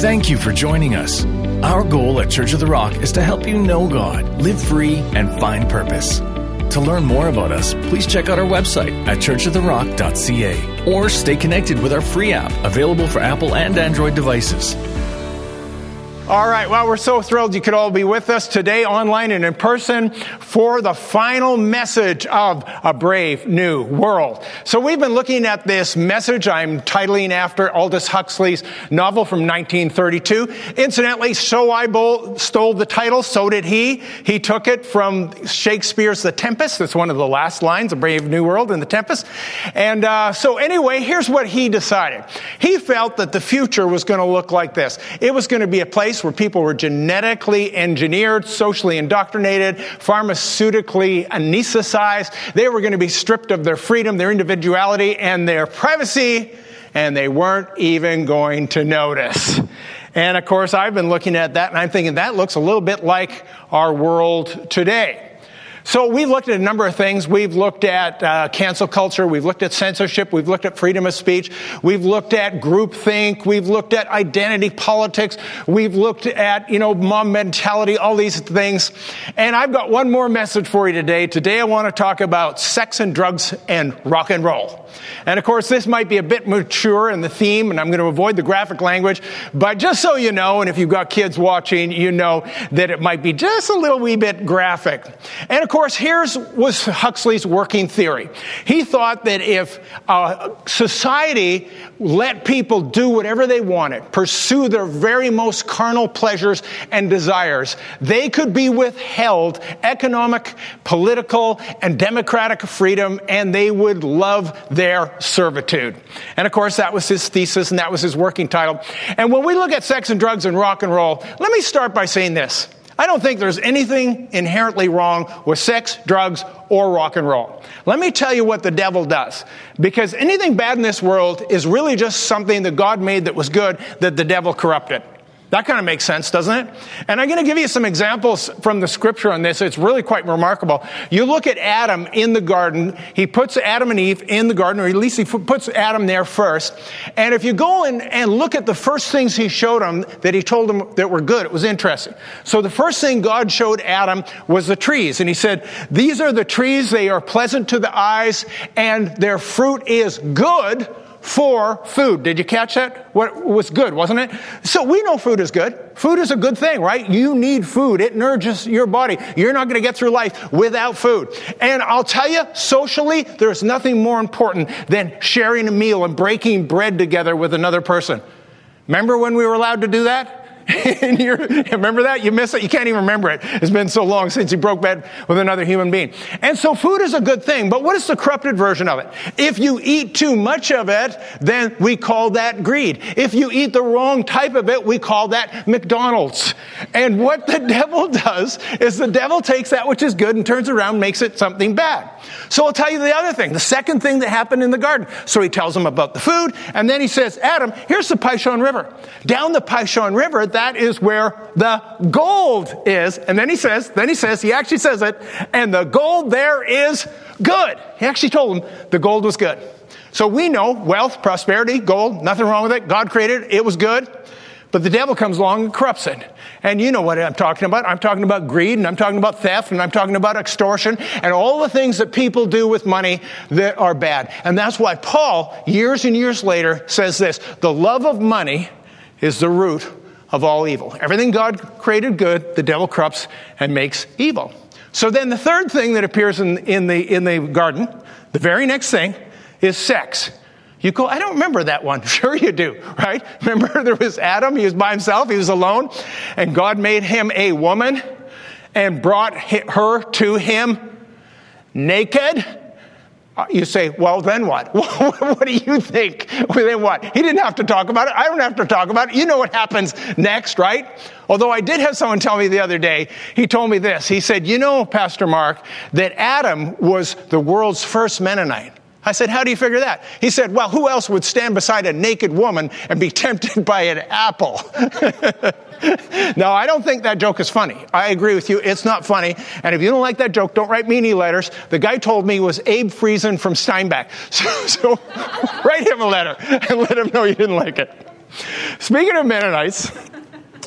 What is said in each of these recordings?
Thank you for joining us. Our goal at Church of the Rock is to help you know God, live free, and find purpose. To learn more about us, please check out our website at churchoftherock.ca or stay connected with our free app available for Apple and Android devices. All right, well, we're so thrilled you could all be with us today, online and in person, for the final message of a brave new world. So we've been looking at this message I'm titling after Aldous Huxley's novel from 1932. Incidentally, so I stole the title, so did he. He took it from Shakespeare's The Tempest. That's one of the last lines, A Brave New World in The Tempest. And uh, so anyway, here's what he decided. He felt that the future was going to look like this. It was going to be a place where people were genetically engineered, socially indoctrinated, pharmaceutically anesthetized. They were going to be stripped of their freedom, their individuality, and their privacy, and they weren't even going to notice. And of course, I've been looking at that and I'm thinking that looks a little bit like our world today. So we've looked at a number of things. We've looked at uh, cancel culture. We've looked at censorship. We've looked at freedom of speech. We've looked at groupthink. We've looked at identity politics. We've looked at, you know, mom mentality, all these things. And I've got one more message for you today. Today I want to talk about sex and drugs and rock and roll. And of course, this might be a bit mature in the theme, and I'm going to avoid the graphic language. But just so you know, and if you've got kids watching, you know that it might be just a little wee bit graphic. And of course, here's was Huxley's working theory. He thought that if society let people do whatever they wanted, pursue their very most carnal pleasures and desires, they could be withheld economic, political, and democratic freedom, and they would love their servitude. And of course, that was his thesis and that was his working title. And when we look at sex and drugs and rock and roll, let me start by saying this. I don't think there's anything inherently wrong with sex, drugs, or rock and roll. Let me tell you what the devil does. Because anything bad in this world is really just something that God made that was good that the devil corrupted. That kind of makes sense, doesn't it? And I'm going to give you some examples from the scripture on this. It's really quite remarkable. You look at Adam in the garden. He puts Adam and Eve in the garden, or at least he puts Adam there first. And if you go in and look at the first things he showed him that he told him that were good, it was interesting. So the first thing God showed Adam was the trees. And he said, these are the trees. They are pleasant to the eyes and their fruit is good for food. Did you catch that? What was good, wasn't it? So we know food is good. Food is a good thing, right? You need food. It nourishes your body. You're not going to get through life without food. And I'll tell you, socially, there's nothing more important than sharing a meal and breaking bread together with another person. Remember when we were allowed to do that? remember that? You miss it? You can't even remember it. It's been so long since you broke bread with another human being. And so food is a good thing, but what is the corrupted version of it? If you eat too much of it, then we call that greed. If you eat the wrong type of it, we call that McDonald's. And what the devil does is the devil takes that which is good and turns around and makes it something bad. So I'll tell you the other thing, the second thing that happened in the garden. So he tells him about the food, and then he says, Adam, here's the Pishon River. Down the Pishon River, that is where the gold is. And then he says, then he says, he actually says it, and the gold there is good. He actually told him the gold was good. So we know wealth, prosperity, gold, nothing wrong with it. God created it. It was good. But the devil comes along and corrupts it. And you know what I'm talking about. I'm talking about greed and I'm talking about theft and I'm talking about extortion and all the things that people do with money that are bad. And that's why Paul, years and years later, says this the love of money is the root of all evil. Everything God created good, the devil corrupts and makes evil. So then the third thing that appears in, in, the, in the garden, the very next thing, is sex. You go, I don't remember that one. Sure you do, right? Remember there was Adam, he was by himself, he was alone, and God made him a woman and brought her to him naked. You say, well, then what? what do you think? Well, then what? He didn't have to talk about it. I don't have to talk about it. You know what happens next, right? Although I did have someone tell me the other day, he told me this. He said, you know, Pastor Mark, that Adam was the world's first Mennonite. I said, How do you figure that? He said, Well, who else would stand beside a naked woman and be tempted by an apple? no, I don't think that joke is funny. I agree with you. It's not funny. And if you don't like that joke, don't write me any letters. The guy told me was Abe Friesen from Steinbach. So, so write him a letter and let him know you didn't like it. Speaking of Mennonites,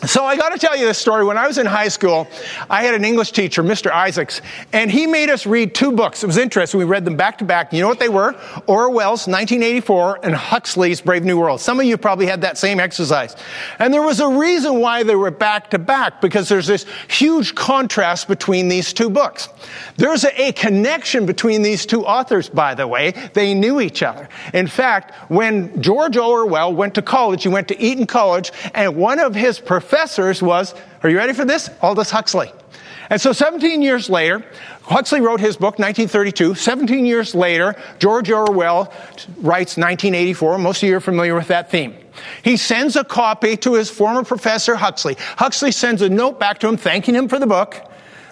so I got to tell you this story. When I was in high school, I had an English teacher, Mr. Isaacs, and he made us read two books. It was interesting. We read them back to back. You know what they were? Orwell's 1984 and Huxley's Brave New World. Some of you probably had that same exercise. And there was a reason why they were back to back because there's this huge contrast between these two books. There's a, a connection between these two authors, by the way. They knew each other. In fact, when George Orwell went to college, he went to Eton College, and one of his professors professors was, are you ready for this? Aldous Huxley. And so 17 years later, Huxley wrote his book, 1932. 17 years later, George Orwell writes 1984. Most of you are familiar with that theme. He sends a copy to his former professor, Huxley. Huxley sends a note back to him thanking him for the book,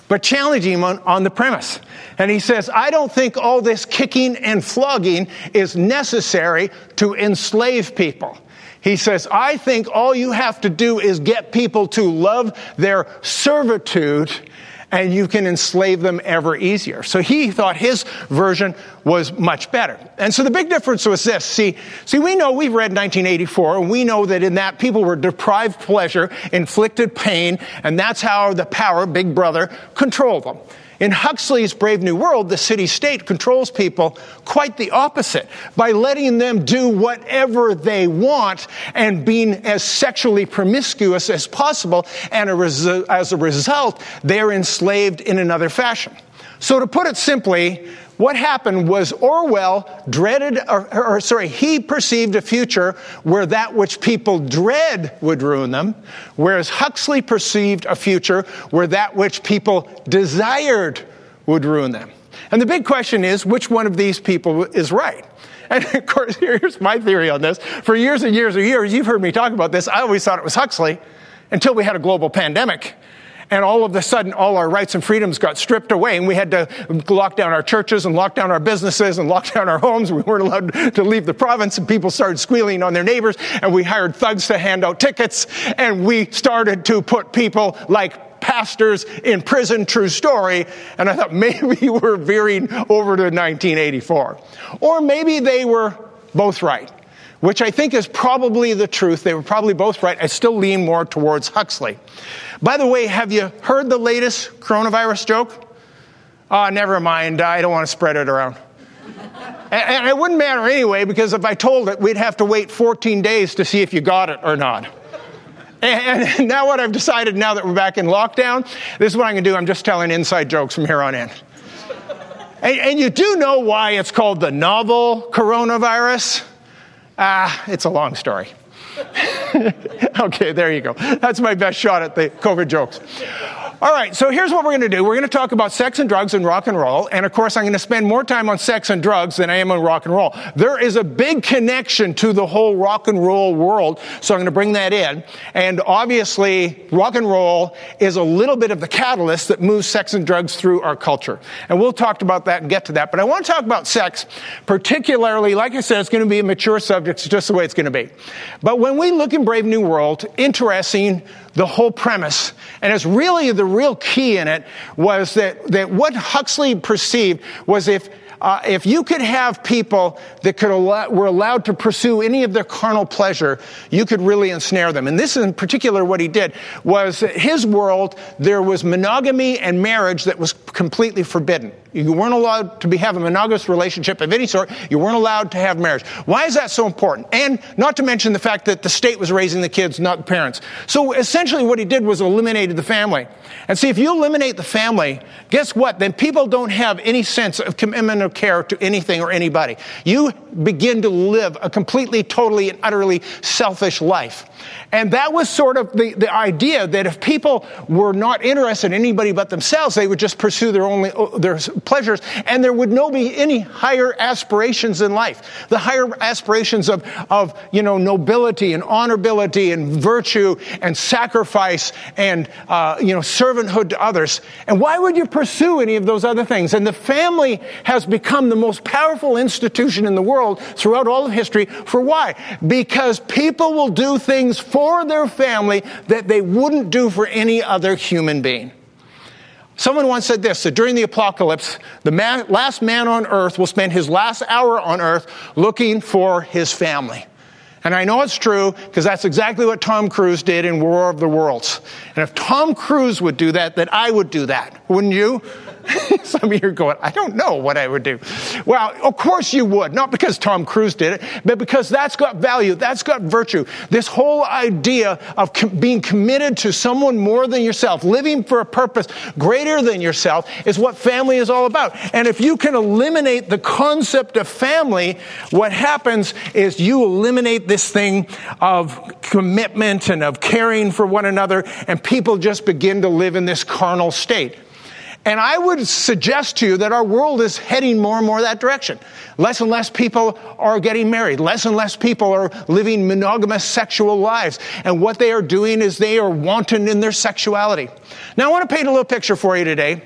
but challenging him on, on the premise. And he says, I don't think all this kicking and flogging is necessary to enslave people. He says, I think all you have to do is get people to love their servitude and you can enslave them ever easier. So he thought his version was much better. And so the big difference was this. See, see, we know we've read 1984 and we know that in that people were deprived pleasure, inflicted pain, and that's how the power, Big Brother, controlled them. In Huxley's Brave New World, the city state controls people quite the opposite by letting them do whatever they want and being as sexually promiscuous as possible. And as a result, they're enslaved in another fashion. So, to put it simply, what happened was Orwell dreaded, or, or, sorry, he perceived a future where that which people dread would ruin them, whereas Huxley perceived a future where that which people desired would ruin them. And the big question is, which one of these people is right? And of course, here's my theory on this. For years and years and years, you've heard me talk about this. I always thought it was Huxley until we had a global pandemic and all of a sudden all our rights and freedoms got stripped away and we had to lock down our churches and lock down our businesses and lock down our homes. We weren't allowed to leave the province and people started squealing on their neighbors and we hired thugs to hand out tickets and we started to put people like pastors in prison, true story. And I thought maybe we're veering over to 1984. Or maybe they were both right which I think is probably the truth. They were probably both right. I still lean more towards Huxley. By the way, have you heard the latest coronavirus joke? Oh, never mind. I don't want to spread it around. and, it wouldn't matter anyway, because if I told it, we'd have to wait 14 days to see if you got it or not. And now, what I've decided now that we're back in lockdown, this is what I'm going to do. I'm just telling inside jokes from here on in. And, and you do know why it's called the novel coronavirus? Ah, it's a long story. okay, there you go. That's my best shot at the COVID jokes. All right, so here's what we're going to do. We're going to talk about sex and drugs and rock and roll. And of course, I'm going to spend more time on sex and drugs than I am on rock and roll. There is a big connection to the whole rock and roll world. So I'm going to bring that in. And obviously, rock and roll is a little bit of the catalyst that moves sex and drugs through our culture. And we'll talk about that and get to that. But I want to talk about sex, particularly, like I said, it's going to be a mature subject. It's just the way it's going to be. But when we look in Brave New World, interesting, the whole premise. And it's really the real key in it was that, that what Huxley perceived was if uh, if you could have people that could were allowed to pursue any of their carnal pleasure, you could really ensnare them. And this in particular, what he did was his world, there was monogamy and marriage that was completely forbidden. You weren't allowed to be, have a monogamous relationship of any sort. You weren't allowed to have marriage. Why is that so important? And not to mention the fact that the state was raising the kids, not the parents. So essentially what he did was eliminated the family. And see, if you eliminate the family, guess what? Then people don't have any sense of commitment or care to anything or anybody. You begin to live a completely, totally, and utterly selfish life. And that was sort of the, the idea that if people were not interested in anybody but themselves, they would just pursue their only, uh, their pleasures, and there would no be any higher aspirations in life. The higher aspirations of, of you know, nobility and honorability and virtue and sacrifice and, uh, you know, servanthood to others. And why would you pursue any of those other things? And the family has become the most powerful institution in the world throughout all of history. For why? Because people will do things for their family that they wouldn't do for any other human being. Someone once said this that during the apocalypse, the man, last man on earth will spend his last hour on earth looking for his family. And I know it's true because that's exactly what Tom Cruise did in War of the Worlds. And if Tom Cruise would do that, then I would do that, wouldn't you? Some of you are going, I don't know what I would do. Well, of course you would. Not because Tom Cruise did it, but because that's got value. That's got virtue. This whole idea of com- being committed to someone more than yourself, living for a purpose greater than yourself is what family is all about. And if you can eliminate the concept of family, what happens is you eliminate this thing of commitment and of caring for one another, and people just begin to live in this carnal state. And I would suggest to you that our world is heading more and more that direction. Less and less people are getting married. Less and less people are living monogamous sexual lives. And what they are doing is they are wanton in their sexuality. Now, I want to paint a little picture for you today.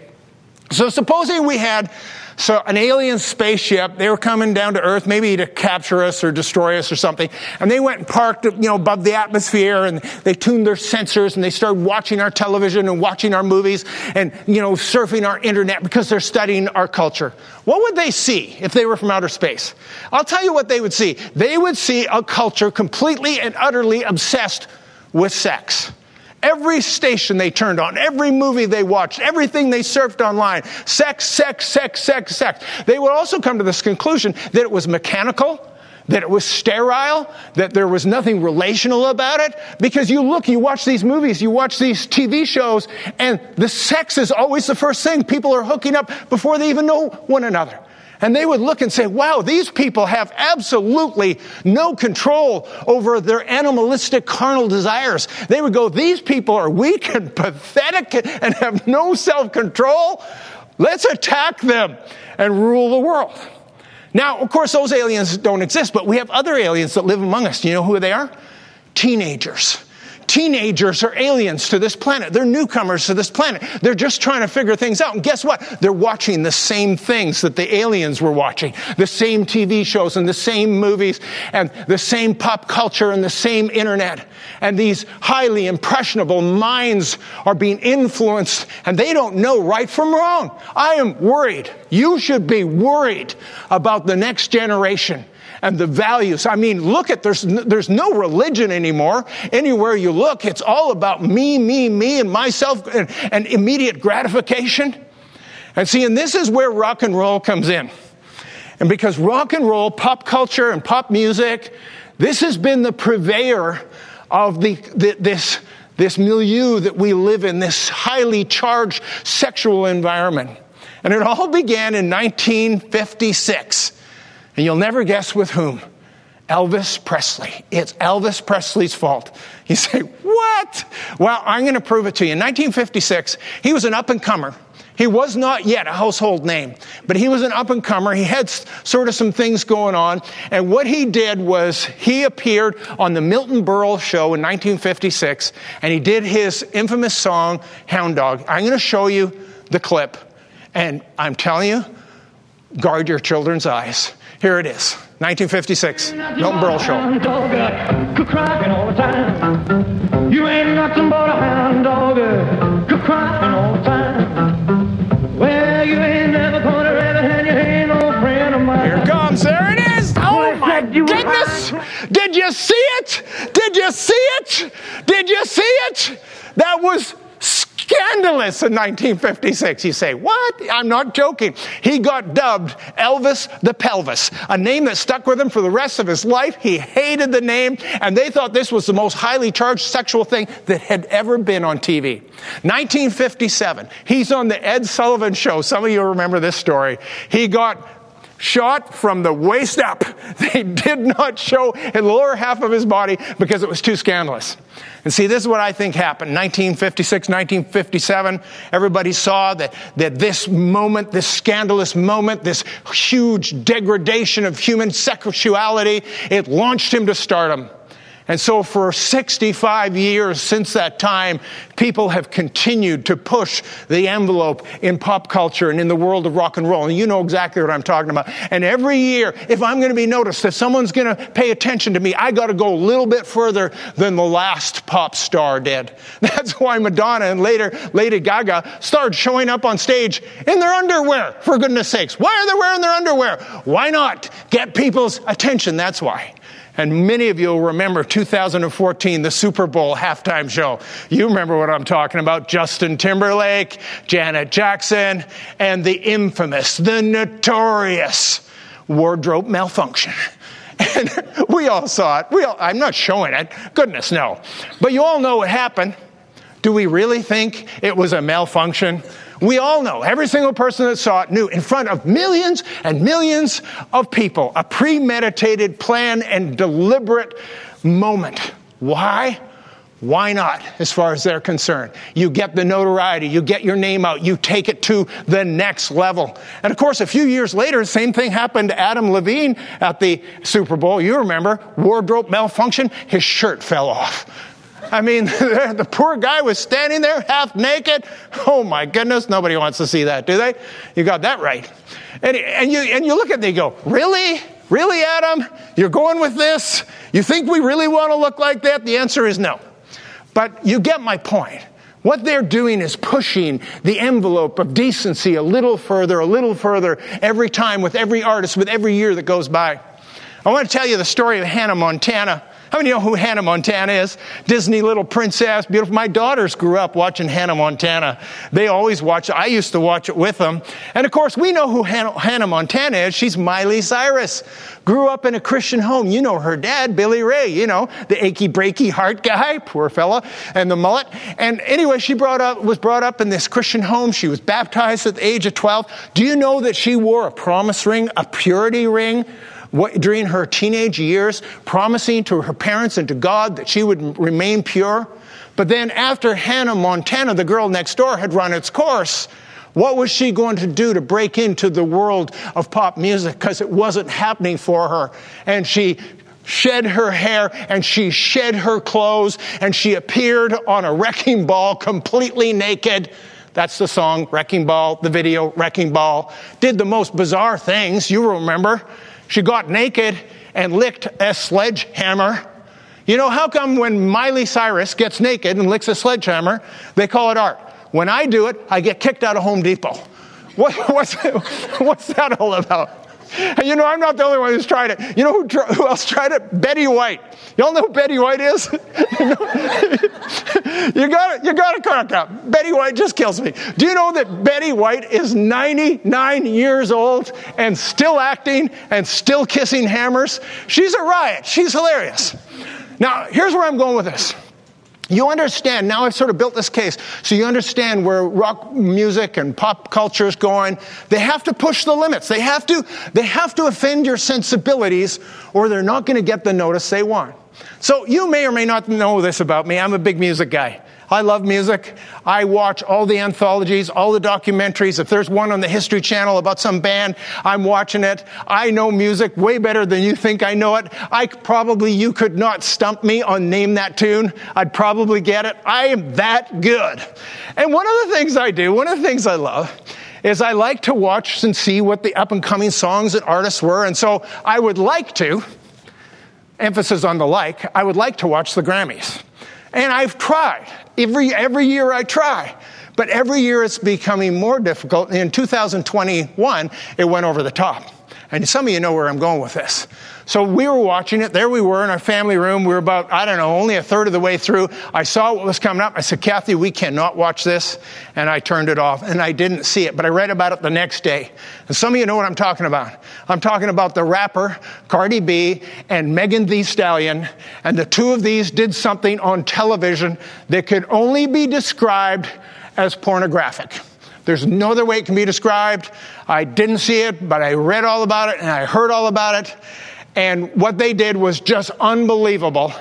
So, supposing we had so an alien spaceship, they were coming down to Earth, maybe to capture us or destroy us or something. And they went and parked, you know, above the atmosphere and they tuned their sensors and they started watching our television and watching our movies and, you know, surfing our internet because they're studying our culture. What would they see if they were from outer space? I'll tell you what they would see. They would see a culture completely and utterly obsessed with sex. Every station they turned on, every movie they watched, everything they surfed online, sex, sex, sex, sex, sex. They would also come to this conclusion that it was mechanical, that it was sterile, that there was nothing relational about it. Because you look, you watch these movies, you watch these TV shows, and the sex is always the first thing. People are hooking up before they even know one another. And they would look and say, wow, these people have absolutely no control over their animalistic carnal desires. They would go, these people are weak and pathetic and have no self control. Let's attack them and rule the world. Now, of course, those aliens don't exist, but we have other aliens that live among us. Do you know who they are? Teenagers. Teenagers are aliens to this planet. They're newcomers to this planet. They're just trying to figure things out. And guess what? They're watching the same things that the aliens were watching. The same TV shows and the same movies and the same pop culture and the same internet. And these highly impressionable minds are being influenced and they don't know right from wrong. I am worried. You should be worried about the next generation and the values. I mean, look at, there's, there's no religion anymore. Anywhere you look, it's all about me, me, me, and myself and, and immediate gratification. And see, and this is where rock and roll comes in. And because rock and roll, pop culture, and pop music, this has been the purveyor of the, the, this, this milieu that we live in, this highly charged sexual environment. And it all began in 1956 and you'll never guess with whom. Elvis Presley. It's Elvis Presley's fault. You say, what? Well, I'm going to prove it to you. In 1956, he was an up and comer. He was not yet a household name, but he was an up and comer. He had sort of some things going on. And what he did was he appeared on the Milton Berle show in 1956 and he did his infamous song, Hound Dog. I'm going to show you the clip. And I'm telling you, guard your children's eyes. Here it is 1956, Milton Berle Show. Crying all the time. You ain't nothing but a hound dog, crying all the time. Well, you ain't never gonna and you ain't no friend of mine. Here comes, there it is. Oh my goodness! Did you see it? Did you see it? Did you see it? That was scandalous in 1956. You say, what? I'm not joking. He got dubbed Elvis the Pelvis, a name that stuck with him for the rest of his life. He hated the name, and they thought this was the most highly charged sexual thing that had ever been on TV. 1957, he's on the Ed Sullivan Show. Some of you remember this story. He got shot from the waist up. They did not show the lower half of his body because it was too scandalous. And see, this is what I think happened. 1956, 1957, everybody saw that, that this moment, this scandalous moment, this huge degradation of human sexuality, it launched him to stardom. And so for 65 years since that time, people have continued to push the envelope in pop culture and in the world of rock and roll. And you know exactly what I'm talking about. And every year, if I'm going to be noticed, if someone's going to pay attention to me, I got to go a little bit further than the last pop star did. That's why Madonna and later Lady Gaga started showing up on stage in their underwear, for goodness sakes. Why are they wearing their underwear? Why not? Get people's attention, that's why. And many of you will remember 2014, the Super Bowl halftime show. You remember what I'm talking about. Justin Timberlake, Janet Jackson, and the infamous, the notorious wardrobe malfunction. And we all saw it. We all, I'm not showing it. Goodness, no. But you all know what happened. Do we really think it was a malfunction? We all know, every single person that saw it knew in front of millions and millions of people, a premeditated plan and deliberate moment. Why? Why not, as far as they're concerned? You get the notoriety, you get your name out, you take it to the next level. And of course, a few years later, the same thing happened to Adam Levine at the Super Bowl. You remember, wardrobe malfunction, his shirt fell off. I mean, the poor guy was standing there half naked. Oh my goodness, nobody wants to see that, do they? You got that right. And, and, you, and you look at it and you go, really? Really, Adam? You're going with this? You think we really want to look like that? The answer is no. But you get my point. What they're doing is pushing the envelope of decency a little further, a little further every time with every artist, with every year that goes by. I want to tell you the story of Hannah Montana. How many know who Hannah Montana is? Disney little princess, beautiful. My daughters grew up watching Hannah Montana. They always watch. I used to watch it with them. And of course, we know who Hannah, Hannah Montana is. She's Miley Cyrus. Grew up in a Christian home. You know her dad, Billy Ray, you know, the achy breaky heart guy, poor fella, and the mullet. And anyway, she brought up, was brought up in this Christian home. She was baptized at the age of 12. Do you know that she wore a promise ring, a purity ring? What, during her teenage years, promising to her parents and to God that she would remain pure. But then, after Hannah Montana, the girl next door, had run its course, what was she going to do to break into the world of pop music? Because it wasn't happening for her. And she shed her hair and she shed her clothes and she appeared on a wrecking ball completely naked. That's the song, Wrecking Ball, the video, Wrecking Ball. Did the most bizarre things, you remember. She got naked and licked a sledgehammer. You know, how come when Miley Cyrus gets naked and licks a sledgehammer, they call it art? When I do it, I get kicked out of Home Depot. What, what's, what's that all about? And you know, I'm not the only one who's tried it. You know who, who else tried it? Betty White. Y'all know who Betty White is? you got. You got to crack up. Betty White just kills me. Do you know that Betty White is 99 years old and still acting and still kissing hammers? She's a riot. She's hilarious. Now, here's where I'm going with this. You understand, now I've sort of built this case, so you understand where rock music and pop culture is going. They have to push the limits. They have to, they have to offend your sensibilities, or they're not going to get the notice they want. So you may or may not know this about me. I'm a big music guy. I love music. I watch all the anthologies, all the documentaries. If there's one on the History Channel about some band, I'm watching it. I know music way better than you think I know it. I probably, you could not stump me on name that tune. I'd probably get it. I am that good. And one of the things I do, one of the things I love, is I like to watch and see what the up and coming songs and artists were. And so I would like to, emphasis on the like, I would like to watch the Grammys. And I've tried. Every, every year I try. But every year it's becoming more difficult. In 2021, it went over the top. And some of you know where I'm going with this. So we were watching it. There we were in our family room. We were about, I don't know, only a third of the way through. I saw what was coming up. I said, Kathy, we cannot watch this. And I turned it off and I didn't see it, but I read about it the next day. And some of you know what I'm talking about. I'm talking about the rapper Cardi B and Megan Thee Stallion. And the two of these did something on television that could only be described as pornographic. There's no other way it can be described. I didn't see it, but I read all about it and I heard all about it. And what they did was just unbelievable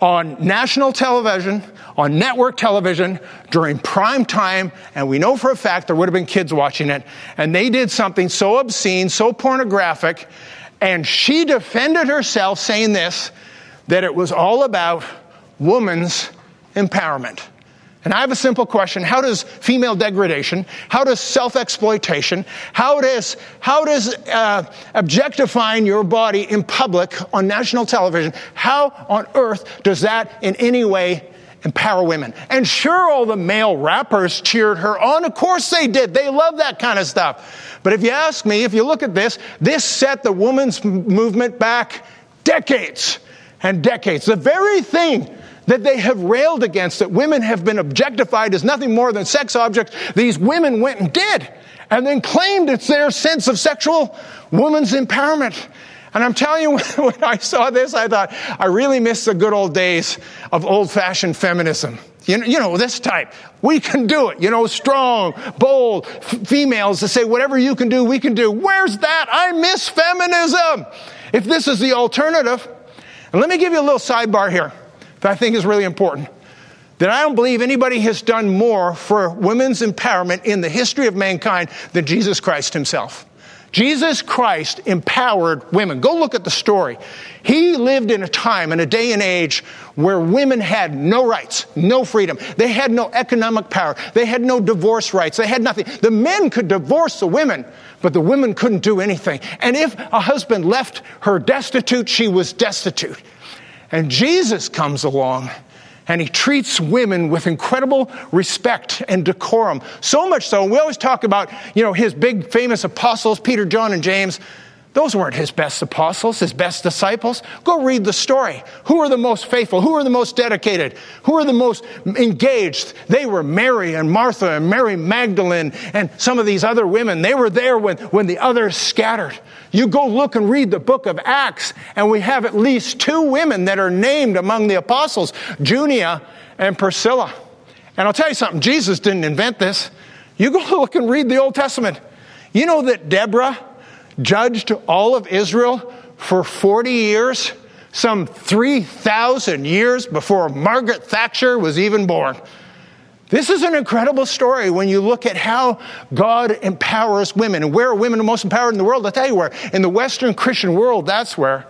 on national television, on network television during prime time, and we know for a fact there would have been kids watching it, and they did something so obscene, so pornographic, and she defended herself saying this that it was all about woman's empowerment. And I have a simple question. How does female degradation, how does self exploitation, how does, how does uh, objectifying your body in public on national television, how on earth does that in any way empower women? And sure, all the male rappers cheered her on. Of course they did. They love that kind of stuff. But if you ask me, if you look at this, this set the women's movement back decades. and decades. The very thing that they have railed against, that women have been objectified as nothing more than sex objects, these women went and did, and then claimed it's their sense of sexual woman's empowerment. And I'm telling you, when I saw this, I thought, I really miss the good old days of old fashioned feminism. You know, you know, this type. We can do it. You know, strong, bold f- females to say, whatever you can do, we can do. Where's that? I miss feminism. If this is the alternative, and let me give you a little sidebar here that I think is really important. That I don't believe anybody has done more for women's empowerment in the history of mankind than Jesus Christ himself. Jesus Christ empowered women. Go look at the story. He lived in a time and a day and age where women had no rights, no freedom. They had no economic power. They had no divorce rights. They had nothing. The men could divorce the women, but the women couldn't do anything. And if a husband left her destitute, she was destitute. And Jesus comes along and he treats women with incredible respect and decorum. So much so, we always talk about, you know, his big famous apostles, Peter, John, and James. Those weren't his best apostles, his best disciples. Go read the story. Who are the most faithful? Who are the most dedicated? Who are the most engaged? They were Mary and Martha and Mary Magdalene and some of these other women. They were there when, when the others scattered. You go look and read the book of Acts, and we have at least two women that are named among the apostles Junia and Priscilla. And I'll tell you something Jesus didn't invent this. You go look and read the Old Testament. You know that Deborah judged all of Israel for 40 years, some 3,000 years before Margaret Thatcher was even born. This is an incredible story when you look at how God empowers women. And where are women the most empowered in the world? I'll tell you where. In the Western Christian world, that's where.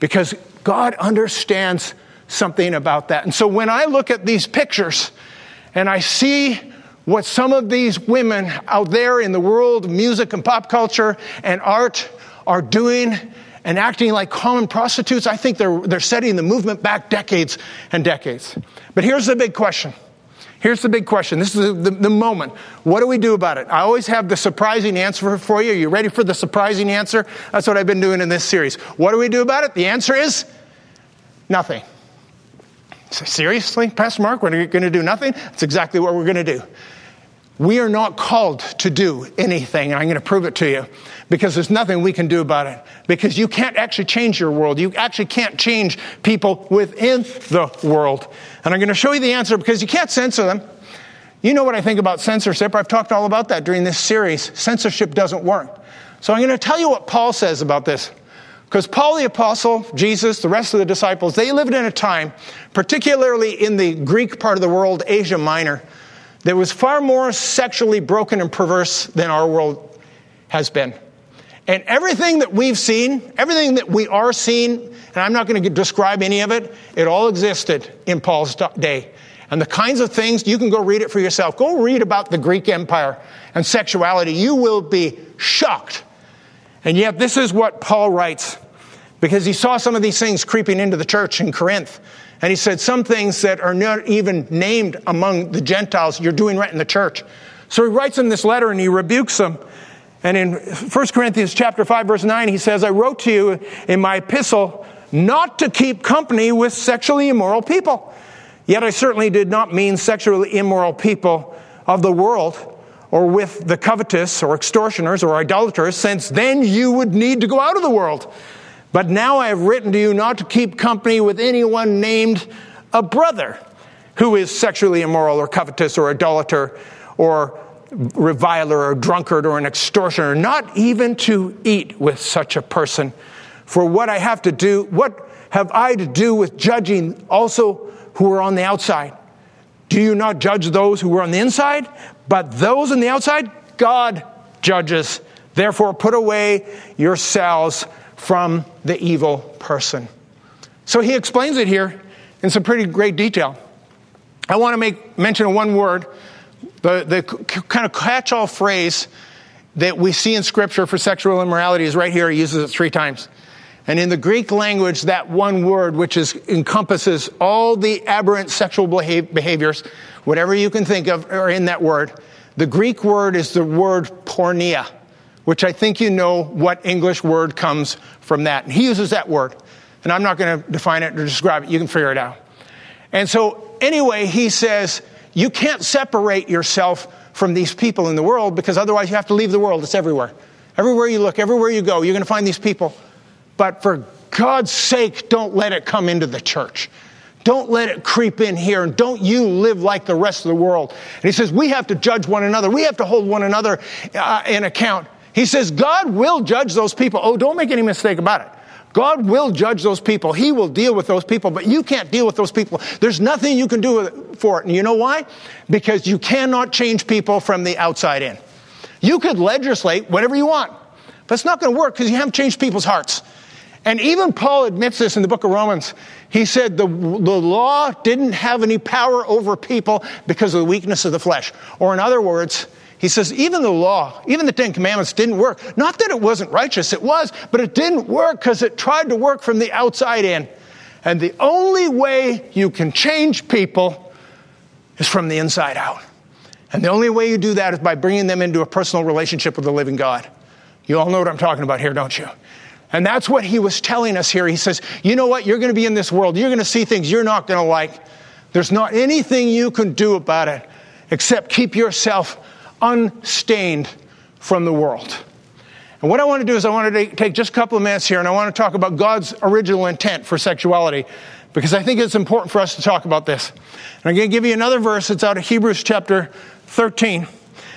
Because God understands something about that. And so when I look at these pictures and I see what some of these women out there in the world of music and pop culture and art are doing and acting like common prostitutes, I think they're, they're setting the movement back decades and decades. But here's the big question Here's the big question. This is the, the, moment. What do we do about it? I always have the surprising answer for you. Are you ready for the surprising answer? That's what I've been doing in this series. What do we do about it? The answer is nothing. Seriously, Pastor Mark, we're going to do nothing? That's exactly what we're going to do. We are not called to do anything, I'm going to prove it to you because there's nothing we can do about it. Because you can't actually change your world. You actually can't change people within the world. And I'm going to show you the answer because you can't censor them. You know what I think about censorship. I've talked all about that during this series. Censorship doesn't work. So I'm going to tell you what Paul says about this. Because Paul the Apostle, Jesus, the rest of the disciples, they lived in a time, particularly in the Greek part of the world, Asia Minor, that was far more sexually broken and perverse than our world has been. And everything that we've seen, everything that we are seeing, and I'm not going to describe any of it, it all existed in Paul's day. And the kinds of things, you can go read it for yourself. Go read about the Greek Empire and sexuality. You will be shocked. And yet, this is what Paul writes because he saw some of these things creeping into the church in Corinth. And he said, Some things that are not even named among the Gentiles, you're doing right in the church. So he writes them this letter and he rebukes them. And in 1 Corinthians chapter 5 verse 9 he says, I wrote to you in my epistle not to keep company with sexually immoral people. Yet I certainly did not mean sexually immoral people of the world or with the covetous or extortioners or idolaters, since then you would need to go out of the world. But now I have written to you not to keep company with anyone named a brother who is sexually immoral or covetous or idolater or reviler or drunkard or an extortioner, not even to eat with such a person. For what I have to do, what have I to do with judging also who are on the outside? Do you not judge those who are on the inside? But those on the outside, God judges. Therefore, put away yourselves from the evil person. So he explains it here in some pretty great detail. I want to make mention of one word, the, the kind of catch all phrase that we see in Scripture for sexual immorality is right here. He uses it three times. And in the Greek language, that one word, which is, encompasses all the aberrant sexual behaviors, whatever you can think of, are in that word. The Greek word is the word porneia which I think you know what English word comes from that. And he uses that word. And I'm not going to define it or describe it. You can figure it out. And so, anyway, he says, you can't separate yourself from these people in the world because otherwise you have to leave the world. It's everywhere. Everywhere you look, everywhere you go, you're going to find these people. But for God's sake, don't let it come into the church. Don't let it creep in here and don't you live like the rest of the world. And he says, we have to judge one another. We have to hold one another uh, in account. He says, God will judge those people. Oh, don't make any mistake about it. God will judge those people. He will deal with those people, but you can't deal with those people. There's nothing you can do for it. And you know why? Because you cannot change people from the outside in. You could legislate whatever you want, but it's not going to work because you haven't changed people's hearts. And even Paul admits this in the book of Romans. He said the, the law didn't have any power over people because of the weakness of the flesh. Or, in other words, he says, even the law, even the Ten Commandments didn't work. Not that it wasn't righteous, it was, but it didn't work because it tried to work from the outside in. And the only way you can change people is from the inside out. And the only way you do that is by bringing them into a personal relationship with the living God. You all know what I'm talking about here, don't you? And that's what he was telling us here. He says, You know what? You're going to be in this world. You're going to see things you're not going to like. There's not anything you can do about it except keep yourself unstained from the world. And what I want to do is I want to take just a couple of minutes here and I want to talk about God's original intent for sexuality because I think it's important for us to talk about this. And I'm going to give you another verse. It's out of Hebrews chapter 13.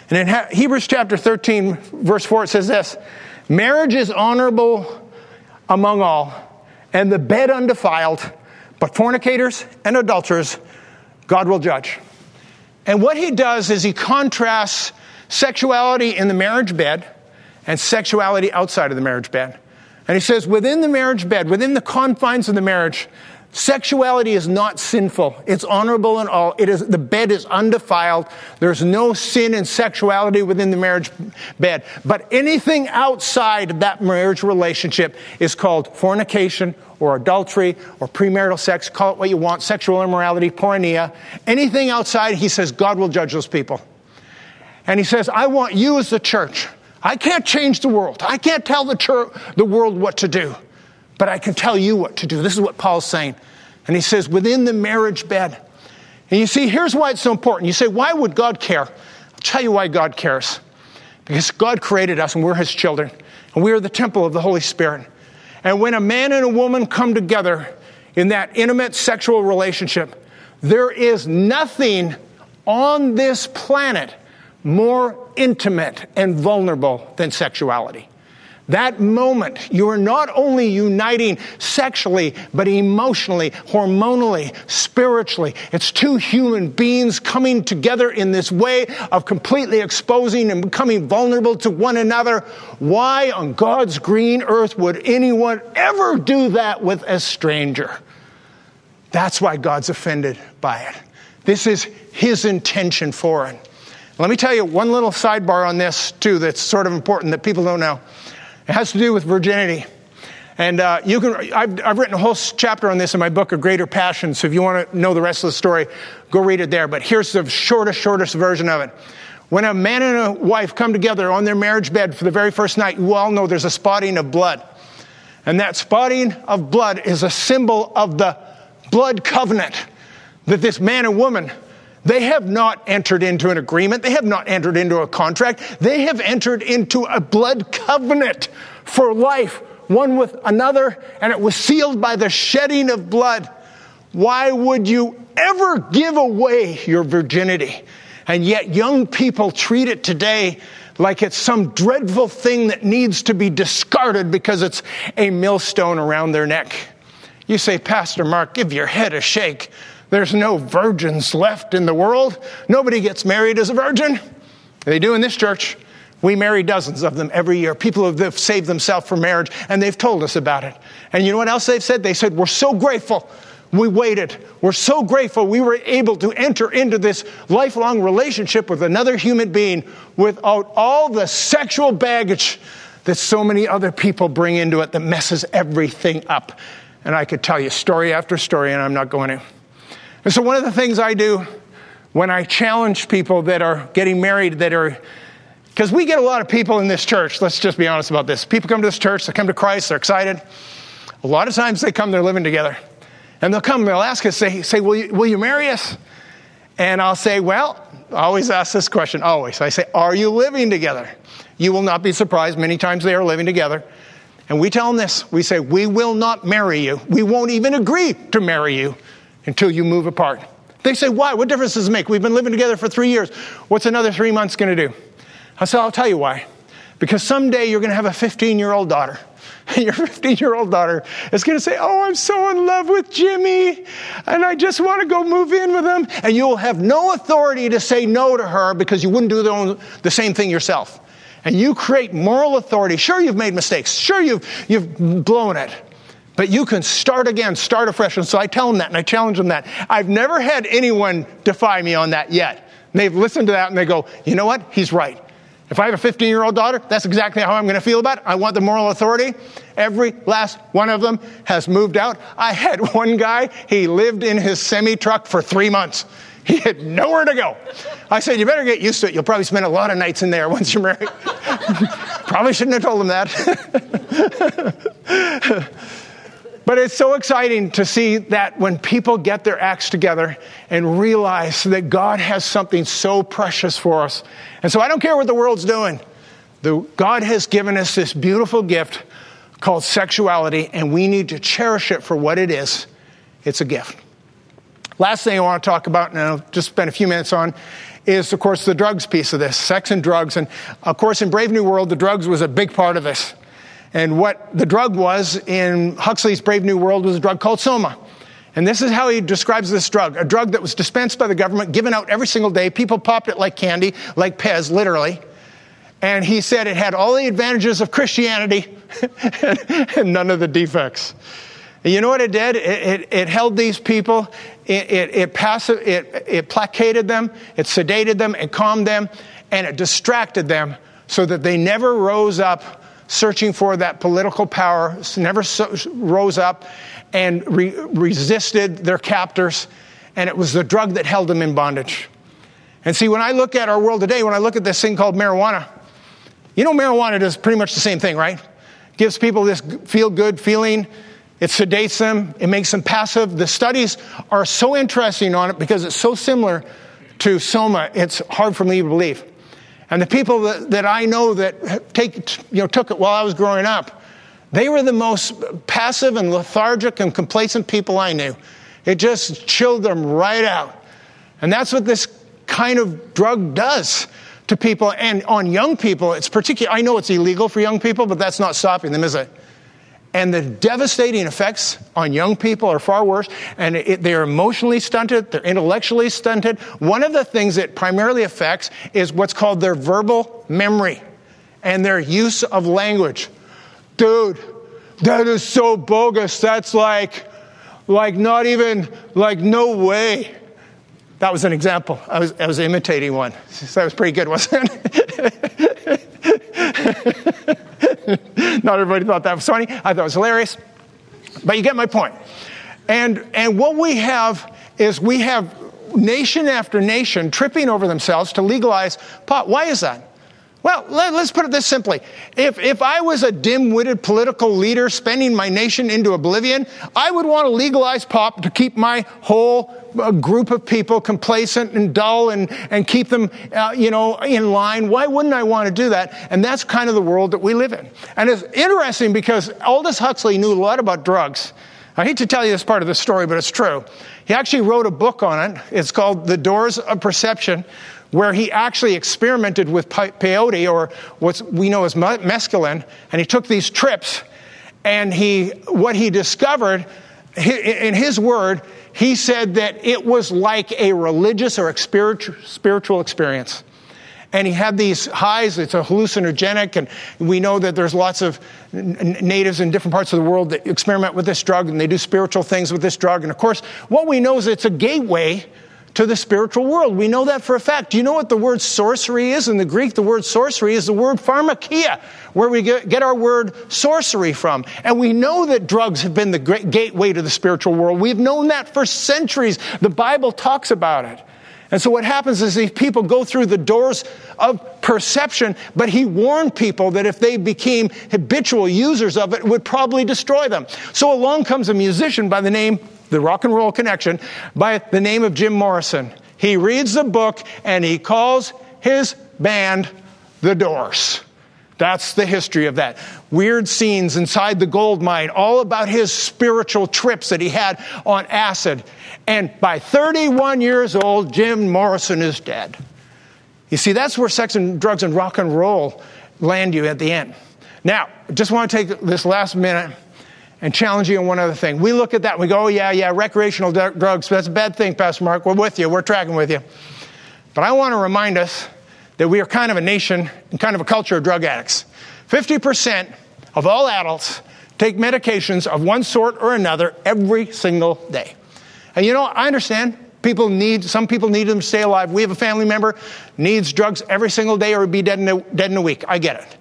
And in Hebrews chapter 13, verse 4, it says this Marriage is honorable among all, and the bed undefiled, but fornicators and adulterers God will judge. And what he does is he contrasts sexuality in the marriage bed and sexuality outside of the marriage bed. And he says, within the marriage bed, within the confines of the marriage, sexuality is not sinful. It's honorable and all. It is, the bed is undefiled. There's no sin in sexuality within the marriage bed. But anything outside that marriage relationship is called fornication or adultery or premarital sex, call it what you want, sexual immorality, porneia, anything outside, he says God will judge those people. And he says, I want you as the church. I can't change the world. I can't tell the, church, the world what to do, but I can tell you what to do. This is what Paul's saying. And he says, within the marriage bed. And you see, here's why it's so important. You say, why would God care? I'll tell you why God cares. Because God created us and we're his children. And we are the temple of the Holy Spirit. And when a man and a woman come together in that intimate sexual relationship, there is nothing on this planet more intimate and vulnerable than sexuality. That moment, you are not only uniting sexually, but emotionally, hormonally, spiritually. It's two human beings coming together in this way of completely exposing and becoming vulnerable to one another. Why on God's green earth would anyone ever do that with a stranger? That's why God's offended by it. This is his intention for it. Let me tell you one little sidebar on this, too, that's sort of important that people don't know. It has to do with virginity. And uh, you can, I've, I've, written a whole chapter on this in my book, A Greater Passion. So if you want to know the rest of the story, go read it there. But here's the shortest, shortest version of it. When a man and a wife come together on their marriage bed for the very first night, you all know there's a spotting of blood. And that spotting of blood is a symbol of the blood covenant that this man and woman they have not entered into an agreement. They have not entered into a contract. They have entered into a blood covenant for life, one with another, and it was sealed by the shedding of blood. Why would you ever give away your virginity? And yet, young people treat it today like it's some dreadful thing that needs to be discarded because it's a millstone around their neck. You say, Pastor Mark, give your head a shake. There's no virgins left in the world. Nobody gets married as a virgin. They do in this church. We marry dozens of them every year. People who have saved themselves for marriage, and they've told us about it. And you know what else they've said? They said, We're so grateful we waited. We're so grateful we were able to enter into this lifelong relationship with another human being without all the sexual baggage that so many other people bring into it that messes everything up. And I could tell you story after story, and I'm not going to. And so, one of the things I do when I challenge people that are getting married that are, because we get a lot of people in this church, let's just be honest about this. People come to this church, they come to Christ, they're excited. A lot of times they come, they're living together. And they'll come, they'll ask us, say, say will, you, will you marry us? And I'll say, well, I always ask this question, always. I say, are you living together? You will not be surprised. Many times they are living together. And we tell them this we say, we will not marry you. We won't even agree to marry you until you move apart. They say, why? What difference does it make? We've been living together for three years. What's another three months going to do? I said, I'll tell you why. Because someday you're going to have a 15 year old daughter. And your 15 year old daughter is going to say, Oh, I'm so in love with Jimmy, and I just want to go move in with him. And you'll have no authority to say no to her because you wouldn't do the, own, the same thing yourself. And you create moral authority. Sure, you've made mistakes. Sure, you've, you've blown it. But you can start again, start afresh. And so I tell them that and I challenge them that. I've never had anyone defy me on that yet. And they've listened to that and they go, you know what? He's right. If I have a 15 year old daughter, that's exactly how I'm going to feel about it. I want the moral authority. Every last one of them has moved out. I had one guy, he lived in his semi truck for three months. He had nowhere to go. I said, You better get used to it. You'll probably spend a lot of nights in there once you're married. probably shouldn't have told him that. But it's so exciting to see that when people get their acts together and realize that God has something so precious for us. And so I don't care what the world's doing. The, God has given us this beautiful gift called sexuality, and we need to cherish it for what it is. It's a gift. Last thing I want to talk about, and I'll just spend a few minutes on, is, of course, the drugs piece of this sex and drugs. And, of course, in Brave New World, the drugs was a big part of this. And what the drug was in Huxley's Brave New World was a drug called Soma. And this is how he describes this drug a drug that was dispensed by the government, given out every single day. People popped it like candy, like Pez, literally. And he said it had all the advantages of Christianity and none of the defects. And you know what it did? It, it, it held these people, it, it, it, passive, it, it placated them, it sedated them, it calmed them, and it distracted them so that they never rose up searching for that political power, never so, rose up and re- resisted their captors, and it was the drug that held them in bondage. And see, when I look at our world today, when I look at this thing called marijuana, you know, marijuana does pretty much the same thing, right? Gives people this feel good feeling. It sedates them. It makes them passive. The studies are so interesting on it because it's so similar to soma. It's hard for me to believe. And the people that, that I know that take, you know, took it while I was growing up, they were the most passive and lethargic and complacent people I knew. It just chilled them right out. And that's what this kind of drug does to people. And on young people, it's particular. I know it's illegal for young people, but that's not stopping them, is it? And the devastating effects on young people are far worse. And it, they're emotionally stunted, they're intellectually stunted. One of the things it primarily affects is what's called their verbal memory and their use of language. Dude, that is so bogus. That's like, like not even, like no way. That was an example. I was, I was imitating one. That was pretty good, wasn't it? Not everybody thought that was funny. I thought it was hilarious. But you get my point. And, and what we have is we have nation after nation tripping over themselves to legalize pot. Why is that? Well, let, us put it this simply. If, if I was a dim witted political leader spending my nation into oblivion, I would want to legalize pop to keep my whole uh, group of people complacent and dull and, and keep them, uh, you know, in line. Why wouldn't I want to do that? And that's kind of the world that we live in. And it's interesting because Aldous Huxley knew a lot about drugs. I hate to tell you this part of the story, but it's true. He actually wrote a book on it. It's called The Doors of Perception where he actually experimented with peyote, or what we know as mescaline, and he took these trips, and he, what he discovered, in his word, he said that it was like a religious or spiritual experience. And he had these highs, it's a hallucinogenic, and we know that there's lots of natives in different parts of the world that experiment with this drug and they do spiritual things with this drug. And of course, what we know is it's a gateway to the spiritual world. We know that for a fact. Do you know what the word sorcery is? In the Greek, the word sorcery is the word pharmakeia, where we get our word sorcery from. And we know that drugs have been the gateway to the spiritual world. We've known that for centuries. The Bible talks about it. And so what happens is these people go through the doors of perception, but he warned people that if they became habitual users of it, it would probably destroy them. So along comes a musician by the name, the Rock and Roll Connection, by the name of Jim Morrison. He reads the book and he calls his band The Doors. That's the history of that. Weird scenes inside the gold mine, all about his spiritual trips that he had on acid. And by 31 years old, Jim Morrison is dead. You see, that's where sex and drugs and rock and roll land you at the end. Now, just want to take this last minute and challenge you on one other thing. We look at that and we go, oh, yeah, yeah, recreational drugs, that's a bad thing, Pastor Mark. We're with you, we're tracking with you. But I want to remind us that we are kind of a nation and kind of a culture of drug addicts. 50% of all adults take medications of one sort or another every single day. And you know, I understand people need, some people need them to stay alive. We have a family member needs drugs every single day or be dead in a, dead in a week. I get it.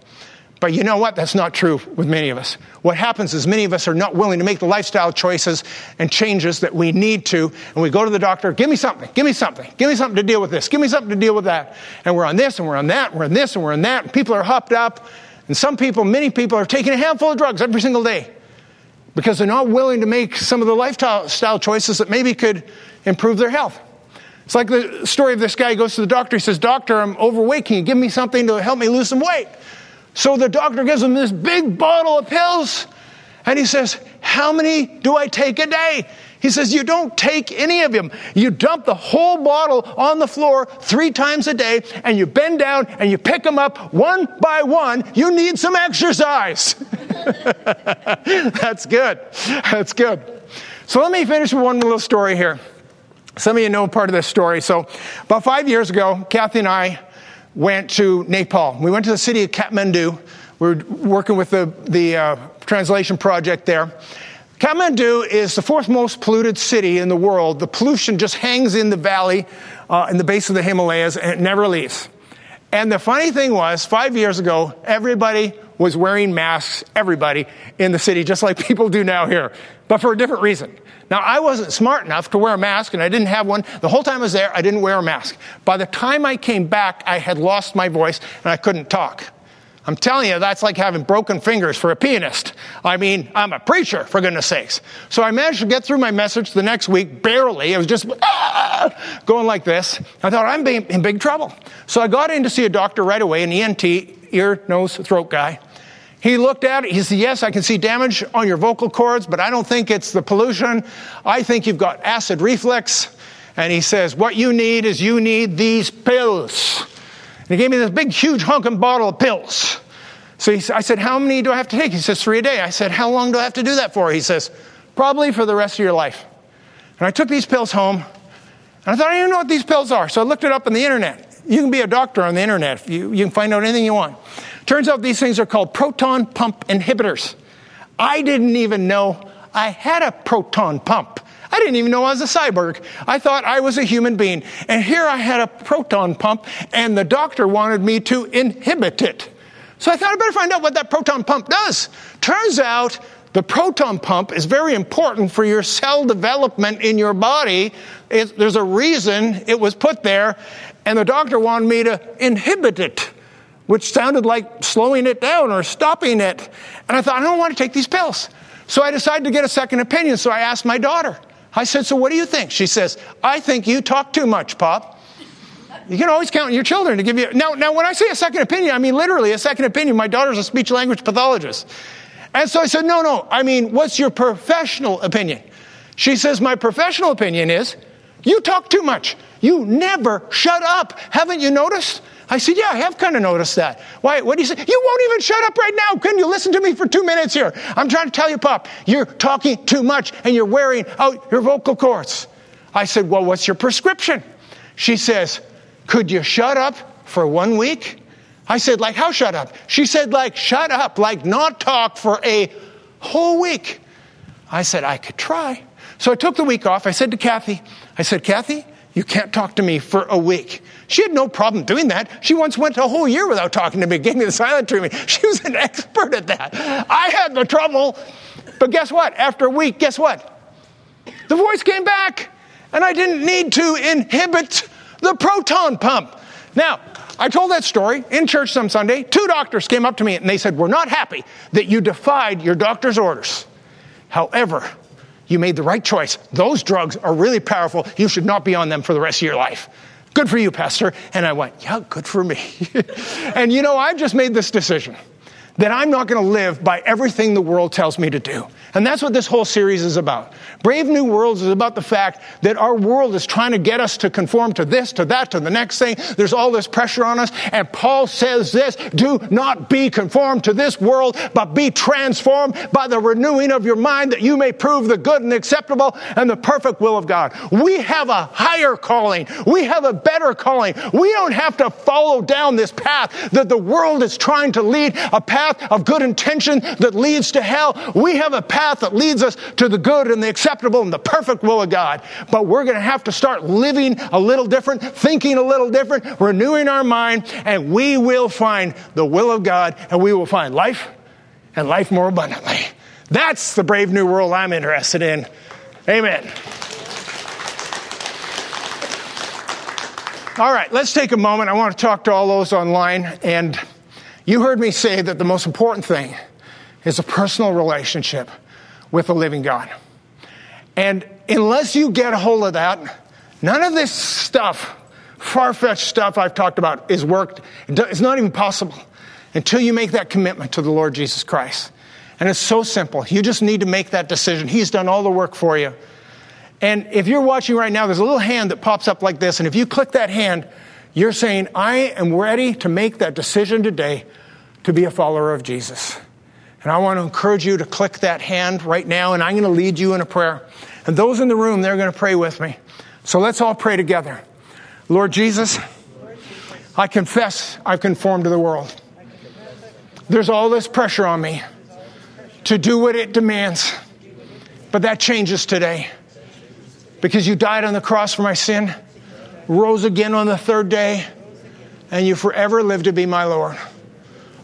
But you know what? That's not true with many of us. What happens is many of us are not willing to make the lifestyle choices and changes that we need to. And we go to the doctor, give me something, give me something, give me something to deal with this, give me something to deal with that. And we're on this and we're on that, we're on this and we're on that. And people are hopped up. And some people, many people, are taking a handful of drugs every single day because they're not willing to make some of the lifestyle choices that maybe could improve their health. It's like the story of this guy goes to the doctor. He says, Doctor, I'm overweight. Can you give me something to help me lose some weight? So the doctor gives him this big bottle of pills. And he says, How many do I take a day? He says, You don't take any of them. You dump the whole bottle on the floor three times a day, and you bend down and you pick them up one by one. You need some exercise. That's good. That's good. So let me finish with one little story here. Some of you know part of this story. So, about five years ago, Kathy and I went to Nepal. We went to the city of Kathmandu. We were working with the, the uh, translation project there. Kathmandu is the fourth most polluted city in the world. The pollution just hangs in the valley, uh, in the base of the Himalayas, and it never leaves. And the funny thing was, five years ago, everybody was wearing masks, everybody in the city, just like people do now here, but for a different reason. Now, I wasn't smart enough to wear a mask, and I didn't have one. The whole time I was there, I didn't wear a mask. By the time I came back, I had lost my voice and I couldn't talk. I'm telling you, that's like having broken fingers for a pianist. I mean, I'm a preacher, for goodness sakes. So I managed to get through my message the next week, barely. It was just ah, going like this. I thought, I'm in big trouble. So I got in to see a doctor right away, an ENT, ear, nose, throat guy. He looked at it. He said, Yes, I can see damage on your vocal cords, but I don't think it's the pollution. I think you've got acid reflux. And he says, What you need is you need these pills. And he gave me this big, huge honking bottle of pills. So he, I said, How many do I have to take? He says, Three a day. I said, How long do I have to do that for? He says, Probably for the rest of your life. And I took these pills home. And I thought, I don't even know what these pills are. So I looked it up on the internet. You can be a doctor on the internet. You, you can find out anything you want. Turns out these things are called proton pump inhibitors. I didn't even know I had a proton pump. I didn't even know I was a cyborg. I thought I was a human being. And here I had a proton pump, and the doctor wanted me to inhibit it. So I thought I better find out what that proton pump does. Turns out the proton pump is very important for your cell development in your body. It, there's a reason it was put there, and the doctor wanted me to inhibit it which sounded like slowing it down or stopping it. And I thought, I don't want to take these pills. So I decided to get a second opinion. So I asked my daughter. I said, So what do you think? She says, I think you talk too much, Pop. You can always count on your children to give you. Now, now, when I say a second opinion, I mean literally a second opinion. My daughter's a speech language pathologist. And so I said, No, no, I mean, what's your professional opinion? She says, My professional opinion is you talk too much. You never shut up. Haven't you noticed? I said, Yeah, I have kind of noticed that. Why? What do you say? You won't even shut up right now. Can you listen to me for two minutes here? I'm trying to tell you, Pop, you're talking too much and you're wearing out your vocal cords. I said, Well, what's your prescription? She says, Could you shut up for one week? I said, Like, how shut up? She said, Like, shut up, like, not talk for a whole week. I said, I could try. So I took the week off. I said to Kathy, I said, Kathy, you can't talk to me for a week. She had no problem doing that. She once went a whole year without talking to me, gave me the silent treatment. She was an expert at that. I had the trouble. But guess what? After a week, guess what? The voice came back. And I didn't need to inhibit The proton pump. Now, I told that story in church some Sunday. Two doctors came up to me and they said, We're not happy that you defied your doctor's orders. However, you made the right choice. Those drugs are really powerful. You should not be on them for the rest of your life. Good for you, Pastor. And I went, Yeah, good for me. and you know, I've just made this decision that I'm not going to live by everything the world tells me to do. And that's what this whole series is about. Brave New Worlds is about the fact that our world is trying to get us to conform to this, to that, to the next thing. There's all this pressure on us. And Paul says this do not be conformed to this world, but be transformed by the renewing of your mind that you may prove the good and acceptable and the perfect will of God. We have a higher calling. We have a better calling. We don't have to follow down this path that the world is trying to lead, a path of good intention that leads to hell. We have a path that leads us to the good and the acceptable and the perfect will of God. But we're going to have to start living a little different, thinking a little different, renewing our mind, and we will find the will of God and we will find life and life more abundantly. That's the brave new world I'm interested in. Amen. All right, let's take a moment. I want to talk to all those online. And you heard me say that the most important thing is a personal relationship with the living God. And unless you get a hold of that, none of this stuff, far fetched stuff I've talked about, is worked. It's not even possible until you make that commitment to the Lord Jesus Christ. And it's so simple. You just need to make that decision. He's done all the work for you. And if you're watching right now, there's a little hand that pops up like this. And if you click that hand, you're saying, I am ready to make that decision today to be a follower of Jesus. And I want to encourage you to click that hand right now, and I'm going to lead you in a prayer. And those in the room, they're going to pray with me. So let's all pray together. Lord Jesus, I confess I've conformed to the world. There's all this pressure on me to do what it demands. But that changes today because you died on the cross for my sin, rose again on the third day, and you forever live to be my Lord.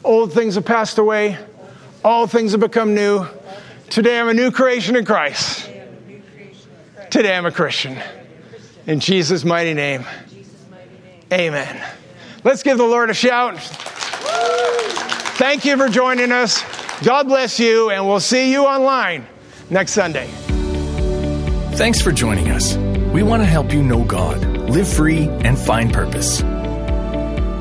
Old things have passed away all things have become new. Today I'm a new creation in Christ. Today I'm a Christian. In Jesus' mighty name. Amen. Let's give the Lord a shout. Thank you for joining us. God bless you, and we'll see you online next Sunday. Thanks for joining us. We want to help you know God, live free, and find purpose.